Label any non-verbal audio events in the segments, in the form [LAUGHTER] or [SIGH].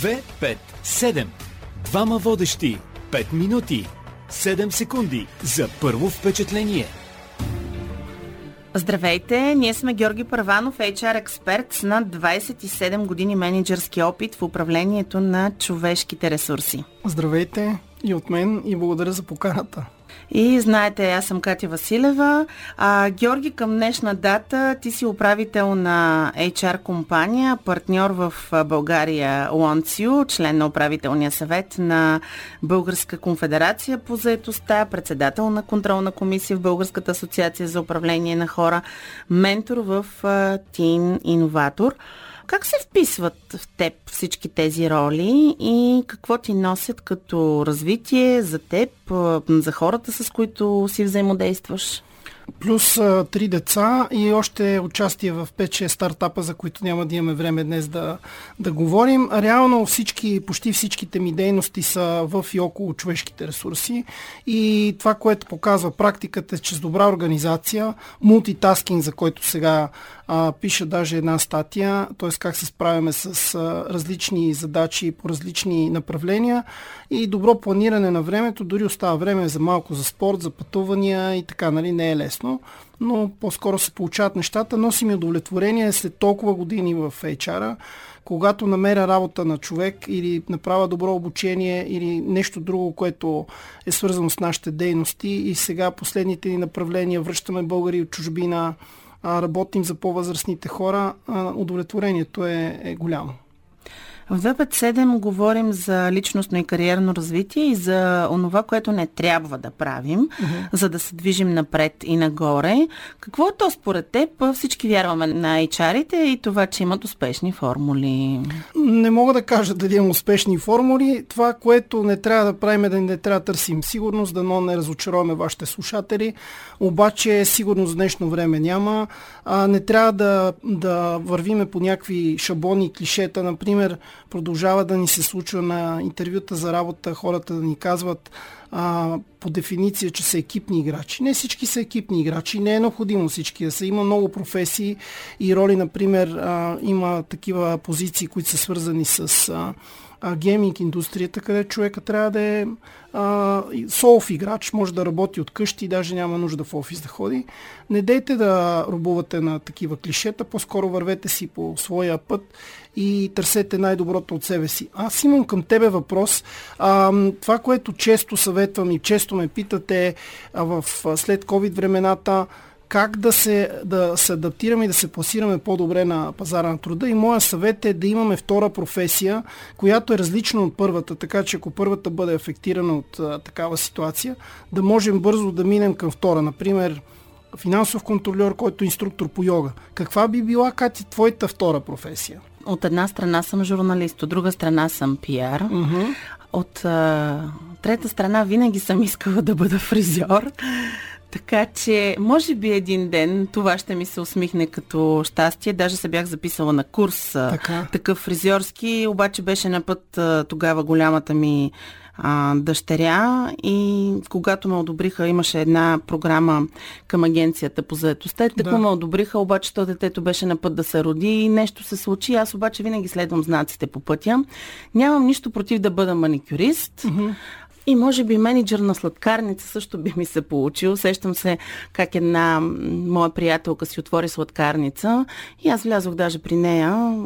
2, 5, 7. Двама водещи. 5 минути. 7 секунди за първо впечатление. Здравейте, ние сме Георги Първанов, HR експерт с над 27 години менеджерски опит в управлението на човешките ресурси. Здравейте и от мен и благодаря за поканата. И знаете, аз съм Катя Василева. А, Георги, към днешна дата ти си управител на HR компания, партньор в България Лонцио, член на управителния съвет на Българска конфедерация по заетостта, председател на контролна комисия в Българската асоциация за управление на хора, ментор в Тин Инноватор. Как се вписват в теб всички тези роли и какво ти носят като развитие за теб, за хората, с които си взаимодействаш? Плюс три деца и още участие в 5-6 стартапа, за които няма да имаме време днес да, да говорим. Реално всички, почти всичките ми дейности са в и около човешките ресурси и това, което показва практиката е, че с добра организация, мултитаскинг, за който сега а, пиша даже една статия, т.е. как се справяме с а, различни задачи по различни направления и добро планиране на времето, дори остава време за малко за спорт, за пътувания и така, нали, не е лесно, но по-скоро се получават нещата. Носи ми удовлетворение след толкова години в HR-а, когато намеря работа на човек или направя добро обучение или нещо друго, което е свързано с нашите дейности и сега последните ни направления връщаме българи от чужбина, работим за по-възрастните хора, удовлетворението е, е голямо. В 257 говорим за личностно и кариерно развитие и за онова, което не трябва да правим, uh-huh. за да се движим напред и нагоре. Какво е то според теб? Всички вярваме на HR-ите и това, че имат успешни формули. Не мога да кажа дали имам успешни формули. Това, което не трябва да правим е да не трябва да търсим сигурност, да но не разочароваме вашите слушатели. Обаче сигурност в днешно време няма. А, не трябва да, да вървиме по някакви шаблони, клишета. Например, продължава да ни се случва на интервюта за работа хората да ни казват а, по дефиниция, че са екипни играчи. Не всички са екипни играчи, не е необходимо всички да са. Има много професии и роли, например, а, има такива позиции, които са свързани с а, а, гейминг индустрията, къде човека трябва да е а, солов играч, може да работи от къщи, даже няма нужда в офис да ходи. Не дейте да рубувате на такива клишета, по-скоро вървете си по своя път и търсете най-доброто от себе си. Аз имам към тебе въпрос. А, това, което често съветвам и често ме питате а, в след COVID времената, как да се, да се адаптираме и да се пласираме по-добре на пазара на труда. И моя съвет е да имаме втора професия, която е различна от първата, така че ако първата бъде афектирана от а, такава ситуация, да можем бързо да минем към втора. Например, финансов контролер, който е инструктор по йога. Каква би била, Кати, твоята втора професия? От една страна съм журналист, от друга страна съм пиар. Uh-huh. От а, трета страна винаги съм искала да бъда фризьор. Така че, може би един ден това ще ми се усмихне като щастие. Даже се бях записала на курс така. такъв фризьорски, обаче беше на път тогава голямата ми а, дъщеря и когато ме одобриха, имаше една програма към агенцията по заедостта. Така да. ме одобриха, обаче то детето беше на път да се роди и нещо се случи. Аз обаче винаги следвам знаците по пътя. Нямам нищо против да бъда маникюрист. Mm-hmm. И може би менеджер на сладкарница също би ми се получил. Сещам се как една моя приятелка си отвори сладкарница и аз влязох даже при нея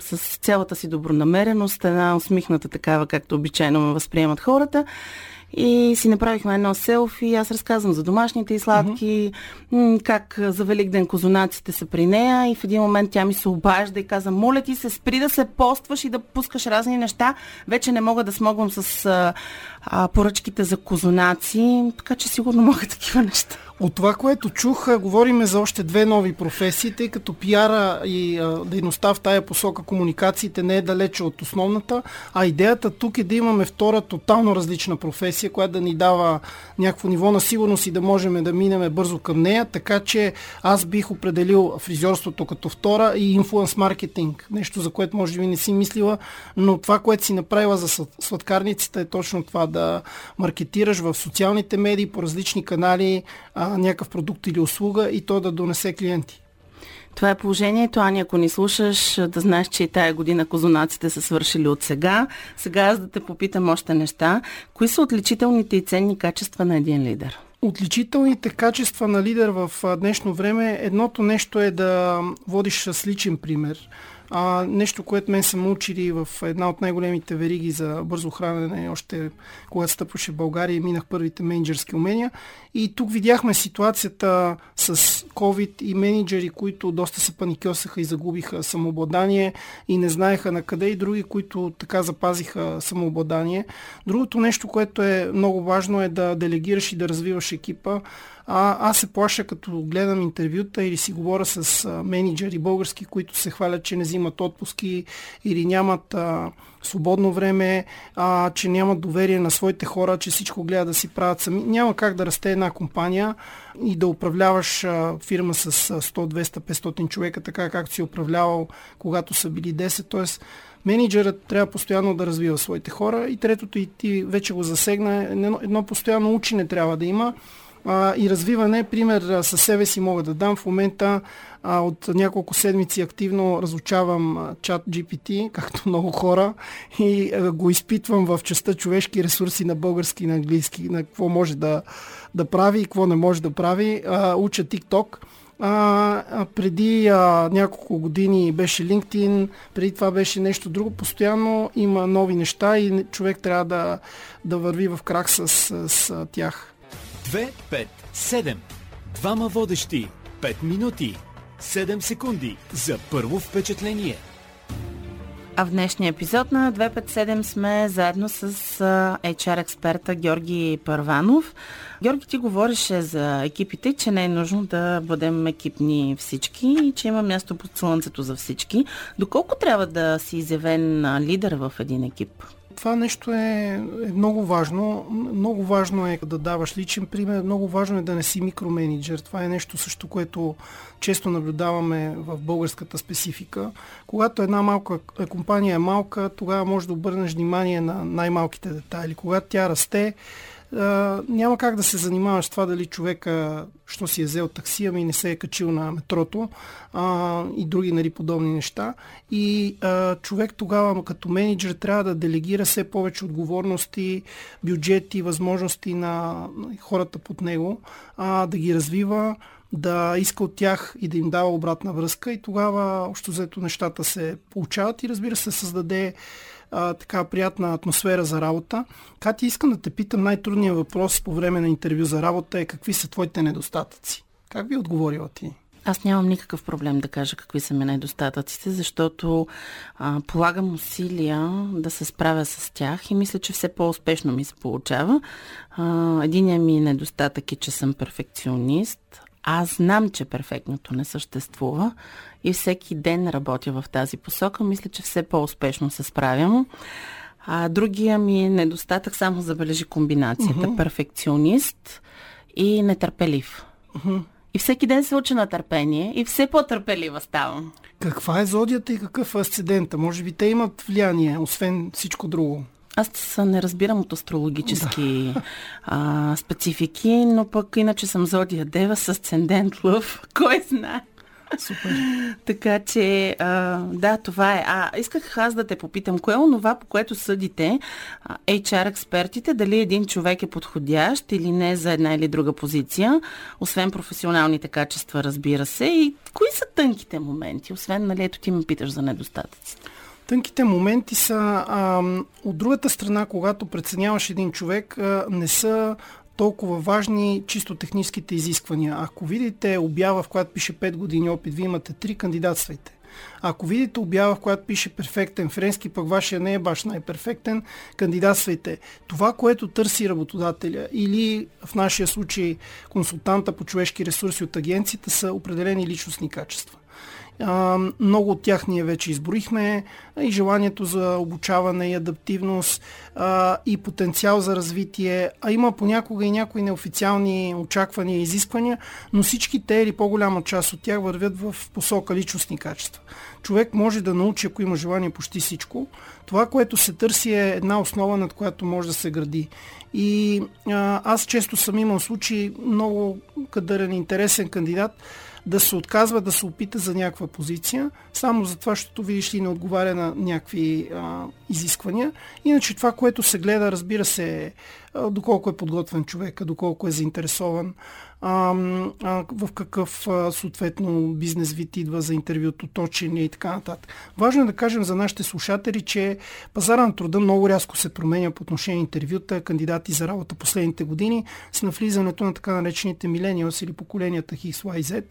с цялата си добронамереност, една усмихната такава, както обичайно ме възприемат хората. И си направихме едно селфи. Аз разказвам за домашните и сладки, mm-hmm. как за Великден козунаците са при нея. И в един момент тя ми се обажда и каза, моля ти се, спри да се постваш и да пускаш разни неща. Вече не мога да смогвам с а, а, поръчките за козунаци, така че сигурно мога [LAUGHS] такива неща. От това, което чух, говориме за още две нови професии, тъй като пиара и а, дейността в тая посока комуникациите не е далече от основната, а идеята тук е да имаме втора тотално различна професия, която да ни дава някакво ниво на сигурност и да можем да минеме бързо към нея, така че аз бих определил фризьорството като втора и инфлуенс маркетинг, нещо за което може би не си мислила, но това, което си направила за сладкарниците е точно това да маркетираш в социалните медии по различни канали а, някакъв продукт или услуга и то да донесе клиенти. Това е положението, Ани, ако ни слушаш, да знаеш, че и тая година козунаците са свършили от сега. Сега аз да те попитам още неща. Кои са отличителните и ценни качества на един лидер? Отличителните качества на лидер в днешно време, едното нещо е да водиш с личен пример. А, нещо, което мен са учили в една от най-големите вериги за бързо хранене, още когато стъпваше в България и минах първите менеджерски умения. И тук видяхме ситуацията с COVID и менеджери, които доста се паникьосаха и загубиха самообладание и не знаеха на къде и други, които така запазиха самообладание. Другото нещо, което е много важно е да делегираш и да развиваш екипа. А, аз се плаша като гледам интервюта или си говоря с а, менеджери български, които се хвалят, че не взимат отпуски или нямат а, свободно време, а, че нямат доверие на своите хора, че всичко гледа да си правят сами. Няма как да расте една компания и да управляваш а, фирма с 100, 200, 500 човека, така както си управлявал, когато са били 10. Тоест, менеджерът трябва постоянно да развива своите хора. И третото, и ти вече го засегна, едно, едно постоянно учене трябва да има а, и развиване. Пример със себе си мога да дам. В момента а, от няколко седмици активно разучавам чат GPT, [LAUGHS] както много хора, и а, го изпитвам в частта човешки ресурси на български и на английски, на какво може да, да прави и какво не може да прави. А, уча TikTok. А, преди а, няколко години беше LinkedIn, преди това беше нещо друго. Постоянно има нови неща и човек трябва да, да върви в крак с, с, с тях. 2, 5, 7. Двама водещи. 5 минути. 7 секунди за първо впечатление. А в днешния епизод на 257 сме заедно с HR експерта Георги Първанов. Георги, ти говореше за екипите, че не е нужно да бъдем екипни всички и че има място под слънцето за всички. Доколко трябва да си изявен лидер в един екип? Това нещо е, е много важно. Много важно е да даваш личен пример, много важно е да не си микроменеджер. Това е нещо също, което често наблюдаваме в българската специфика. Когато една малка компания е малка, тогава може да обърнеш внимание на най-малките детайли. Когато тя расте, няма как да се занимаваш това дали човека, що си е взел такси, ами не се е качил на метрото а, и други нали, подобни неща. И а, човек тогава като менеджер трябва да делегира все повече отговорности, бюджети, възможности на хората под него, а, да ги развива, да иска от тях и да им дава обратна връзка и тогава общо взето нещата се получават и разбира се създаде а, така приятна атмосфера за работа. Кати, искам да те питам най-трудният въпрос по време на интервю за работа е какви са твоите недостатъци? Как би отговорила ти? Аз нямам никакъв проблем да кажа какви са ми недостатъците, защото а, полагам усилия да се справя с тях и мисля, че все по-успешно ми се получава. Единият ми недостатък е, че съм перфекционист. Аз знам, че перфектното не съществува и всеки ден работя в тази посока. Мисля, че все по-успешно се справям. А другия ми недостатък само забележи комбинацията. Uh-huh. Перфекционист и нетърпелив. Uh-huh. И всеки ден се уча на търпение и все по-търпелива ставам. Каква е зодията и какъв е асцендента? Може би те имат влияние, освен всичко друго. Аз не разбирам от астрологически да. а, специфики, но пък иначе съм зодия Дева с асцендент Лъв. [LAUGHS] Кой знае? Супер. така че, а, да, това е. А, исках аз да те попитам, кое е онова, по което съдите а, HR експертите, дали един човек е подходящ или не за една или друга позиция, освен професионалните качества, разбира се, и кои са тънките моменти, освен, нали, ето ти ме питаш за недостатъците. Тънките моменти са а, от другата страна, когато преценяваш един човек, а, не са толкова важни чисто техническите изисквания. Ако видите обява, в която пише 5 години опит, вие имате 3, кандидатствайте. Ако видите обява, в която пише перфектен френски, пък вашия не е баш най-перфектен, кандидатствайте. Това, което търси работодателя или в нашия случай консултанта по човешки ресурси от агенцията са определени личностни качества. Много от тях ние вече изброихме и желанието за обучаване и адаптивност и потенциал за развитие, а има понякога и някои неофициални очаквания и изисквания, но всички те или по-голяма част от тях вървят в посока личностни качества. Човек може да научи, ако има желание, почти всичко. Това, което се търси е една основа, над която може да се гради. И аз често съм имал случаи, много кадърен, интересен кандидат, да се отказва да се опита за някаква позиция, само за това, защото видиш ли не отговаря на някакви а, изисквания. Иначе това, което се гледа, разбира се, а, доколко е подготвен човека, доколко е заинтересован, а, а, в какъв а, съответно бизнес вид идва за интервюто, точен и така нататък. Важно е да кажем за нашите слушатели, че пазара на труда много рязко се променя по отношение на интервюта, кандидати за работа последните години с навлизането на така наречените милениалс или поколенията X, Y.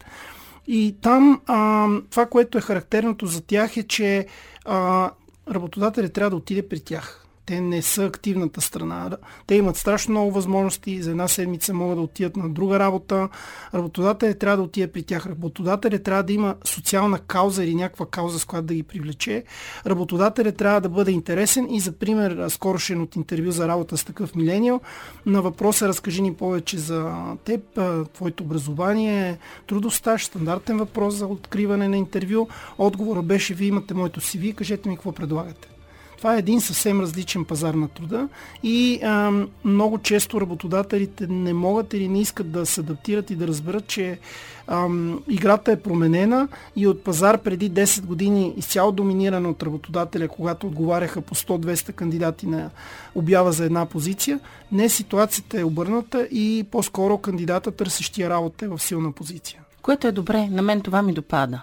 И там а, това, което е характерното за тях е, че а, работодателят трябва да отиде при тях те не са активната страна. Те имат страшно много възможности. За една седмица могат да отидат на друга работа. Работодателят трябва да отиде при тях. Работодателят трябва да има социална кауза или някаква кауза, с която да ги привлече. Работодателят трябва да бъде интересен и за пример, скорошен от интервю за работа с такъв милениал, на въпроса разкажи ни повече за теб, твоето образование, трудостаж, стандартен въпрос за откриване на интервю. Отговорът беше, вие имате моето CV, кажете ми какво предлагате. Това е един съвсем различен пазар на труда и а, много често работодателите не могат или не искат да се адаптират и да разберат, че а, играта е променена и от пазар преди 10 години изцяло доминиран от работодателя, когато отговаряха по 100-200 кандидати на обява за една позиция, не ситуацията е обърната и по-скоро кандидата търсещия работа е в силна позиция. Което е добре, на мен това ми допада.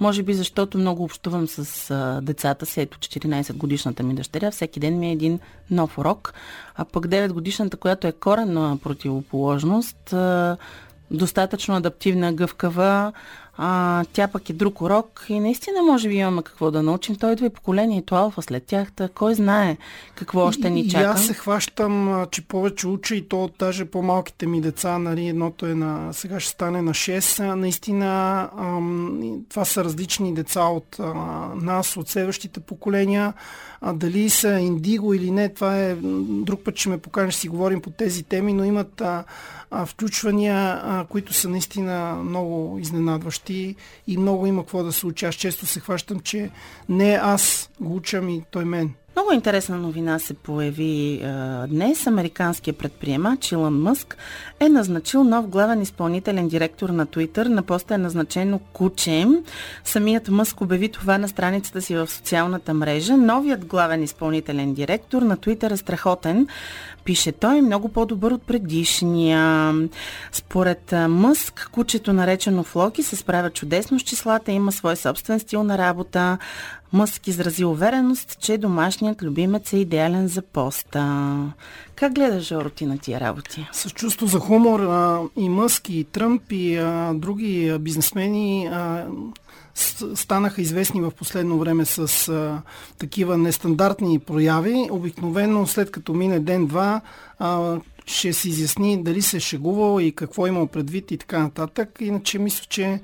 Може би защото много общувам с а, децата си, ето 14 годишната ми дъщеря, всеки ден ми е един нов урок, а пък 9 годишната, която е коренна противоположност, а, достатъчно адаптивна, гъвкава, а, тя пък е друг урок и наистина може би имаме какво да научим. Той идва и поколението алфа след тях. Та, кой знае какво още ни чака. И аз се хващам, че повече уча и то даже по-малките ми деца. Нали, едното е на, сега ще стане на 6. Наистина ам, това са различни деца от а, нас, от следващите поколения. А, дали са индиго или не, това е друг път ще ме поканеш, си говорим по тези теми, но имат а, а, включвания, а, които са наистина много изненадващи и много има какво да се учи. Аз често се хващам, че не аз го учам и той мен. Много интересна новина се появи а, днес. Американският предприемач Илон Мъск е назначил нов главен изпълнителен директор на Twitter. На поста е назначено куче. Самият Мъск обяви това на страницата си в социалната мрежа. Новият главен изпълнителен директор на Twitter е страхотен пише той, много по-добър от предишния. Според Мъск, кучето наречено Флоки се справя чудесно с числата, има свой собствен стил на работа. Мъск изрази увереност, че домашният любимец е идеален за поста. Как гледаш, Жоро, ти на тия работи? С чувство за хумор а, и Мъск, и Тръмп, и а, други а, бизнесмени а, станаха известни в последно време с а, такива нестандартни прояви. Обикновено след като мине ден-два ще се изясни дали се е шегувал и какво е имал предвид и така нататък. Иначе мисля, че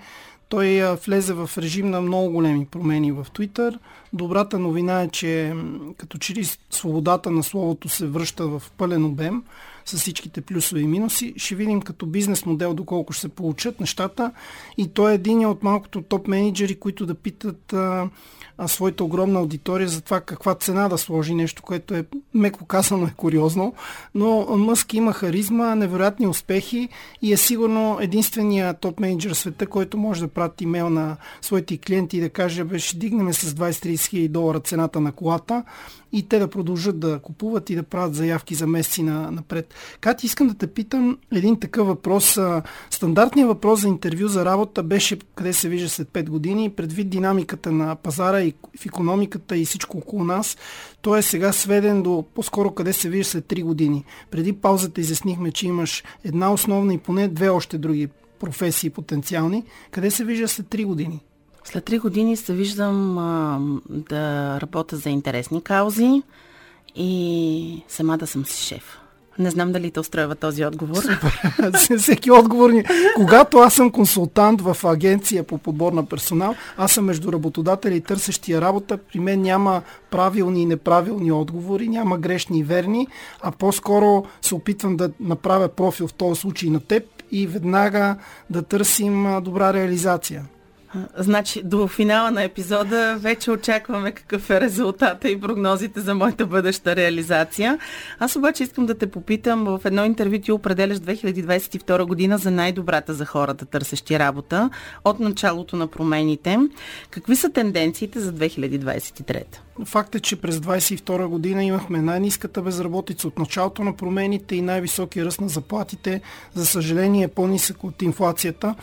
той а, влезе в режим на много големи промени в Twitter. Добрата новина е, че като че ли свободата на словото се връща в пълен обем с всичките плюсове и минуси. Ще видим като бизнес модел доколко ще се получат нещата. И той е един от малкото топ менеджери, които да питат а, а, своята огромна аудитория за това каква цена да сложи нещо, което е меко казано е куриозно. Но Мъск има харизма, невероятни успехи и е сигурно единствения топ менеджер в света, който може да прати имейл на своите клиенти и да каже, бе, ще дигнем с 20-30 хиляди долара цената на колата и те да продължат да купуват и да правят заявки за месеци на, напред. Кати, искам да те питам един такъв въпрос. Стандартният въпрос за интервю за работа беше къде се вижда след 5 години, предвид динамиката на пазара и в економиката и всичко около нас. Той е сега сведен до по-скоро къде се вижда след 3 години. Преди паузата изяснихме, че имаш една основна и поне две още други професии потенциални. Къде се вижда след 3 години? След три години се виждам а, да работя за интересни каузи и сама да съм си шеф. Не знам дали те устроява този отговор. [LAUGHS] Всеки отговор ни. Когато аз съм консултант в агенция по подбор на персонал, аз съм между работодатели и търсещия работа. При мен няма правилни и неправилни отговори, няма грешни и верни, а по-скоро се опитвам да направя профил в този случай на теб и веднага да търсим добра реализация. Значи, до финала на епизода вече очакваме какъв е резултата и прогнозите за моята бъдеща реализация. Аз обаче искам да те попитам, в едно интервю ти определяш 2022 година за най-добрата за хората, търсещи работа, от началото на промените. Какви са тенденциите за 2023? Факт е, че през 2022 година имахме най-низката безработица от началото на промените и най-високи ръст на заплатите. За съжаление е по-нисък от инфлацията.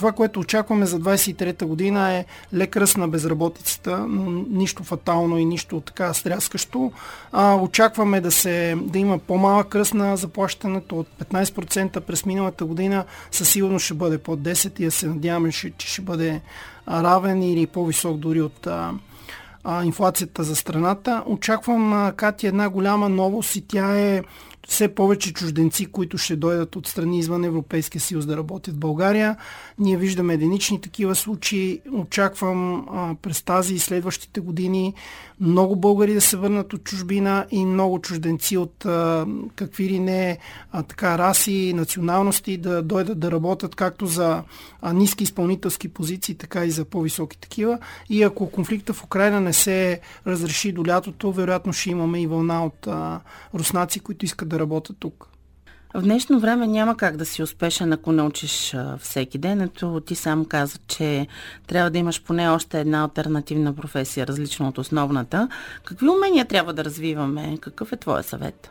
Това, което очакваме за 23-та година е лек ръст на безработицата, но нищо фатално и нищо така стряскащо. А, очакваме да, се, да има по-малък ръст на заплащането от 15% през миналата година. Със сигурност ще бъде под 10% и да се надяваме, че ще бъде равен или по-висок дори от а, а, инфлацията за страната. Очаквам, а, Кати, една голяма новост и тя е все повече чужденци, които ще дойдат от страни извън Европейския съюз да работят в България. Ние виждаме единични такива случаи. Очаквам а, през тази и следващите години много българи да се върнат от чужбина и много чужденци от а, какви ли не а, така раси, националности да дойдат да работят както за а, ниски изпълнителски позиции, така и за по-високи такива. И ако конфликта в Украина не се разреши до лятото, вероятно ще имаме и вълна от а, руснаци, които искат да работят тук. В днешно време няма как да си успешен, ако не учиш всеки ден. Ето ти сам каза, че трябва да имаш поне още една альтернативна професия, различна от основната. Какви умения трябва да развиваме? Какъв е твоя съвет?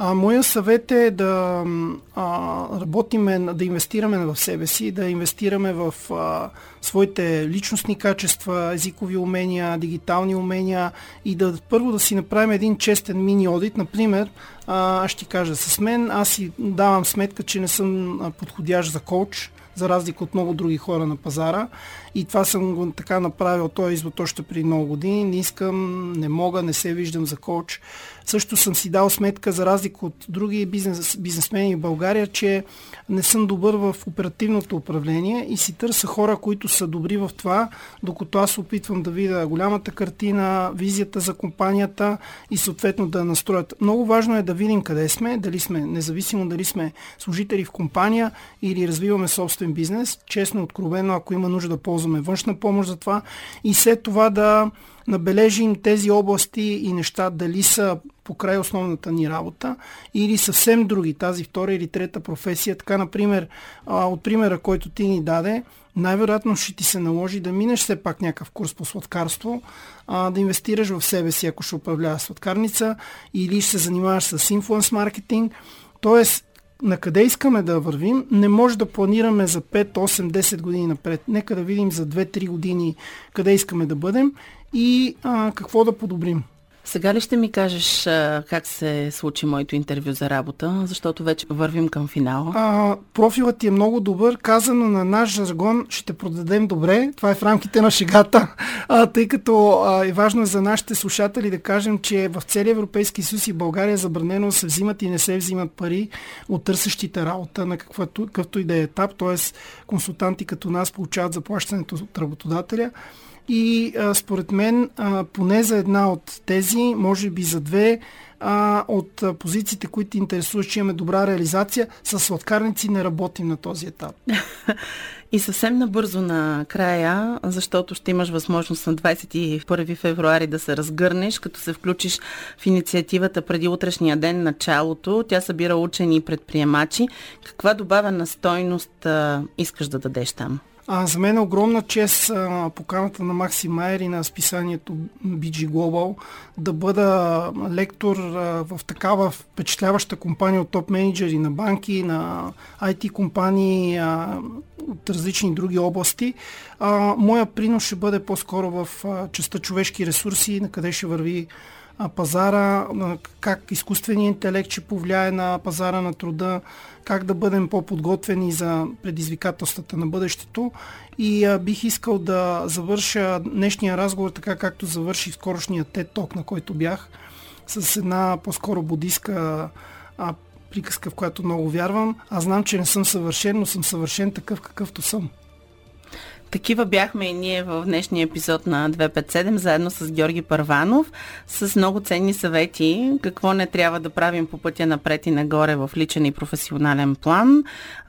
А, моя съвет е да а, работиме, да инвестираме в себе си, да инвестираме в а, своите личностни качества, езикови умения, дигитални умения и да първо да си направим един честен мини одит. Например, а, аз ще кажа, с мен аз си давам сметка, че не съм подходящ за коуч, за разлика от много други хора на пазара. И това съм го така направил, този извод още преди много години. Не искам, не мога, не се виждам за коуч. Също съм си дал сметка, за разлика от други бизнес, бизнесмени в България, че не съм добър в оперативното управление и си търся хора, които са добри в това, докато аз опитвам да видя голямата картина, визията за компанията и съответно да настроят. Много важно е да видим къде сме, дали сме, независимо дали сме служители в компания или развиваме собствен бизнес. Честно, откровено, ако има нужда да ползваме външна помощ за това и след това да набележим тези области и неща дали са покрай основната ни работа или съвсем други, тази втора или трета професия. Така, например, от примера, който ти ни даде, най-вероятно ще ти се наложи да минеш все пак някакъв курс по сладкарство, да инвестираш в себе си, ако ще управляваш сладкарница или ще се занимаваш с инфлуенс маркетинг. Тоест, на къде искаме да вървим, не може да планираме за 5, 8, 10 години напред. Нека да видим за 2-3 години къде искаме да бъдем и а, какво да подобрим. Сега ли ще ми кажеш а, как се случи моето интервю за работа, защото вече вървим към финала? А, профилът ти е много добър. Казано на наш жаргон ще продадем добре. Това е в рамките на шегата. А, тъй като а, е важно за нашите слушатели да кажем, че в целия Европейски съюз и България е забранено се взимат и не се взимат пари от търсещите работа на каквато, какъвто и да е етап. Т.е. консултанти като нас получават заплащането от работодателя. И а, според мен, а, поне за една от тези, може би за две, а, от а, позициите, които интересуват, че имаме добра реализация, с сладкарници не работим на този етап. [LAUGHS] И съвсем набързо на края, защото ще имаш възможност на 21 февруари да се разгърнеш, като се включиш в инициативата преди утрешния ден началото. Тя събира учени и предприемачи. Каква добавена стойност а, искаш да дадеш там? А, за мен е огромна чест а, поканата на Макси Майер и на списанието BG Global да бъда лектор а, в такава впечатляваща компания от топ менеджери на банки, на IT компании, а, от различни други области. А, моя принос ще бъде по-скоро в а, частта човешки ресурси, на къде ще върви пазара, как изкуственият интелект ще повлияе на пазара на труда, как да бъдем по-подготвени за предизвикателствата на бъдещето. И а, бих искал да завърша днешния разговор така, както завърши скорошния TED Talk, на който бях, с една по-скоро будистка а, приказка, в която много вярвам. Аз знам, че не съм съвършен, но съм съвършен такъв, какъвто съм. Такива бяхме и ние в днешния епизод на 257, заедно с Георги Първанов, с много ценни съвети, какво не трябва да правим по пътя напред и нагоре в личен и професионален план,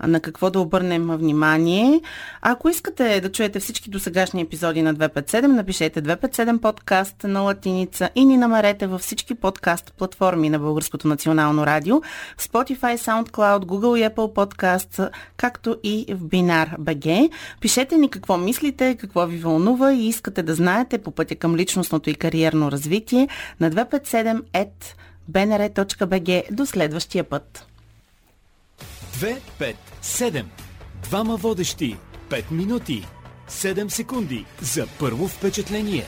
на какво да обърнем внимание. Ако искате да чуете всички досегашни епизоди на 257, напишете 257 подкаст на латиница и ни намерете във всички подкаст платформи на Българското национално радио, Spotify, SoundCloud, Google и Apple Podcast, както и в Binar. Пишете ни какво какво мислите, какво ви вълнува и искате да знаете по пътя към личностното и кариерно развитие на 257 bnr.bg. До следващия път. 257. Двама водещи. 5 минути. 7 секунди за първо впечатление.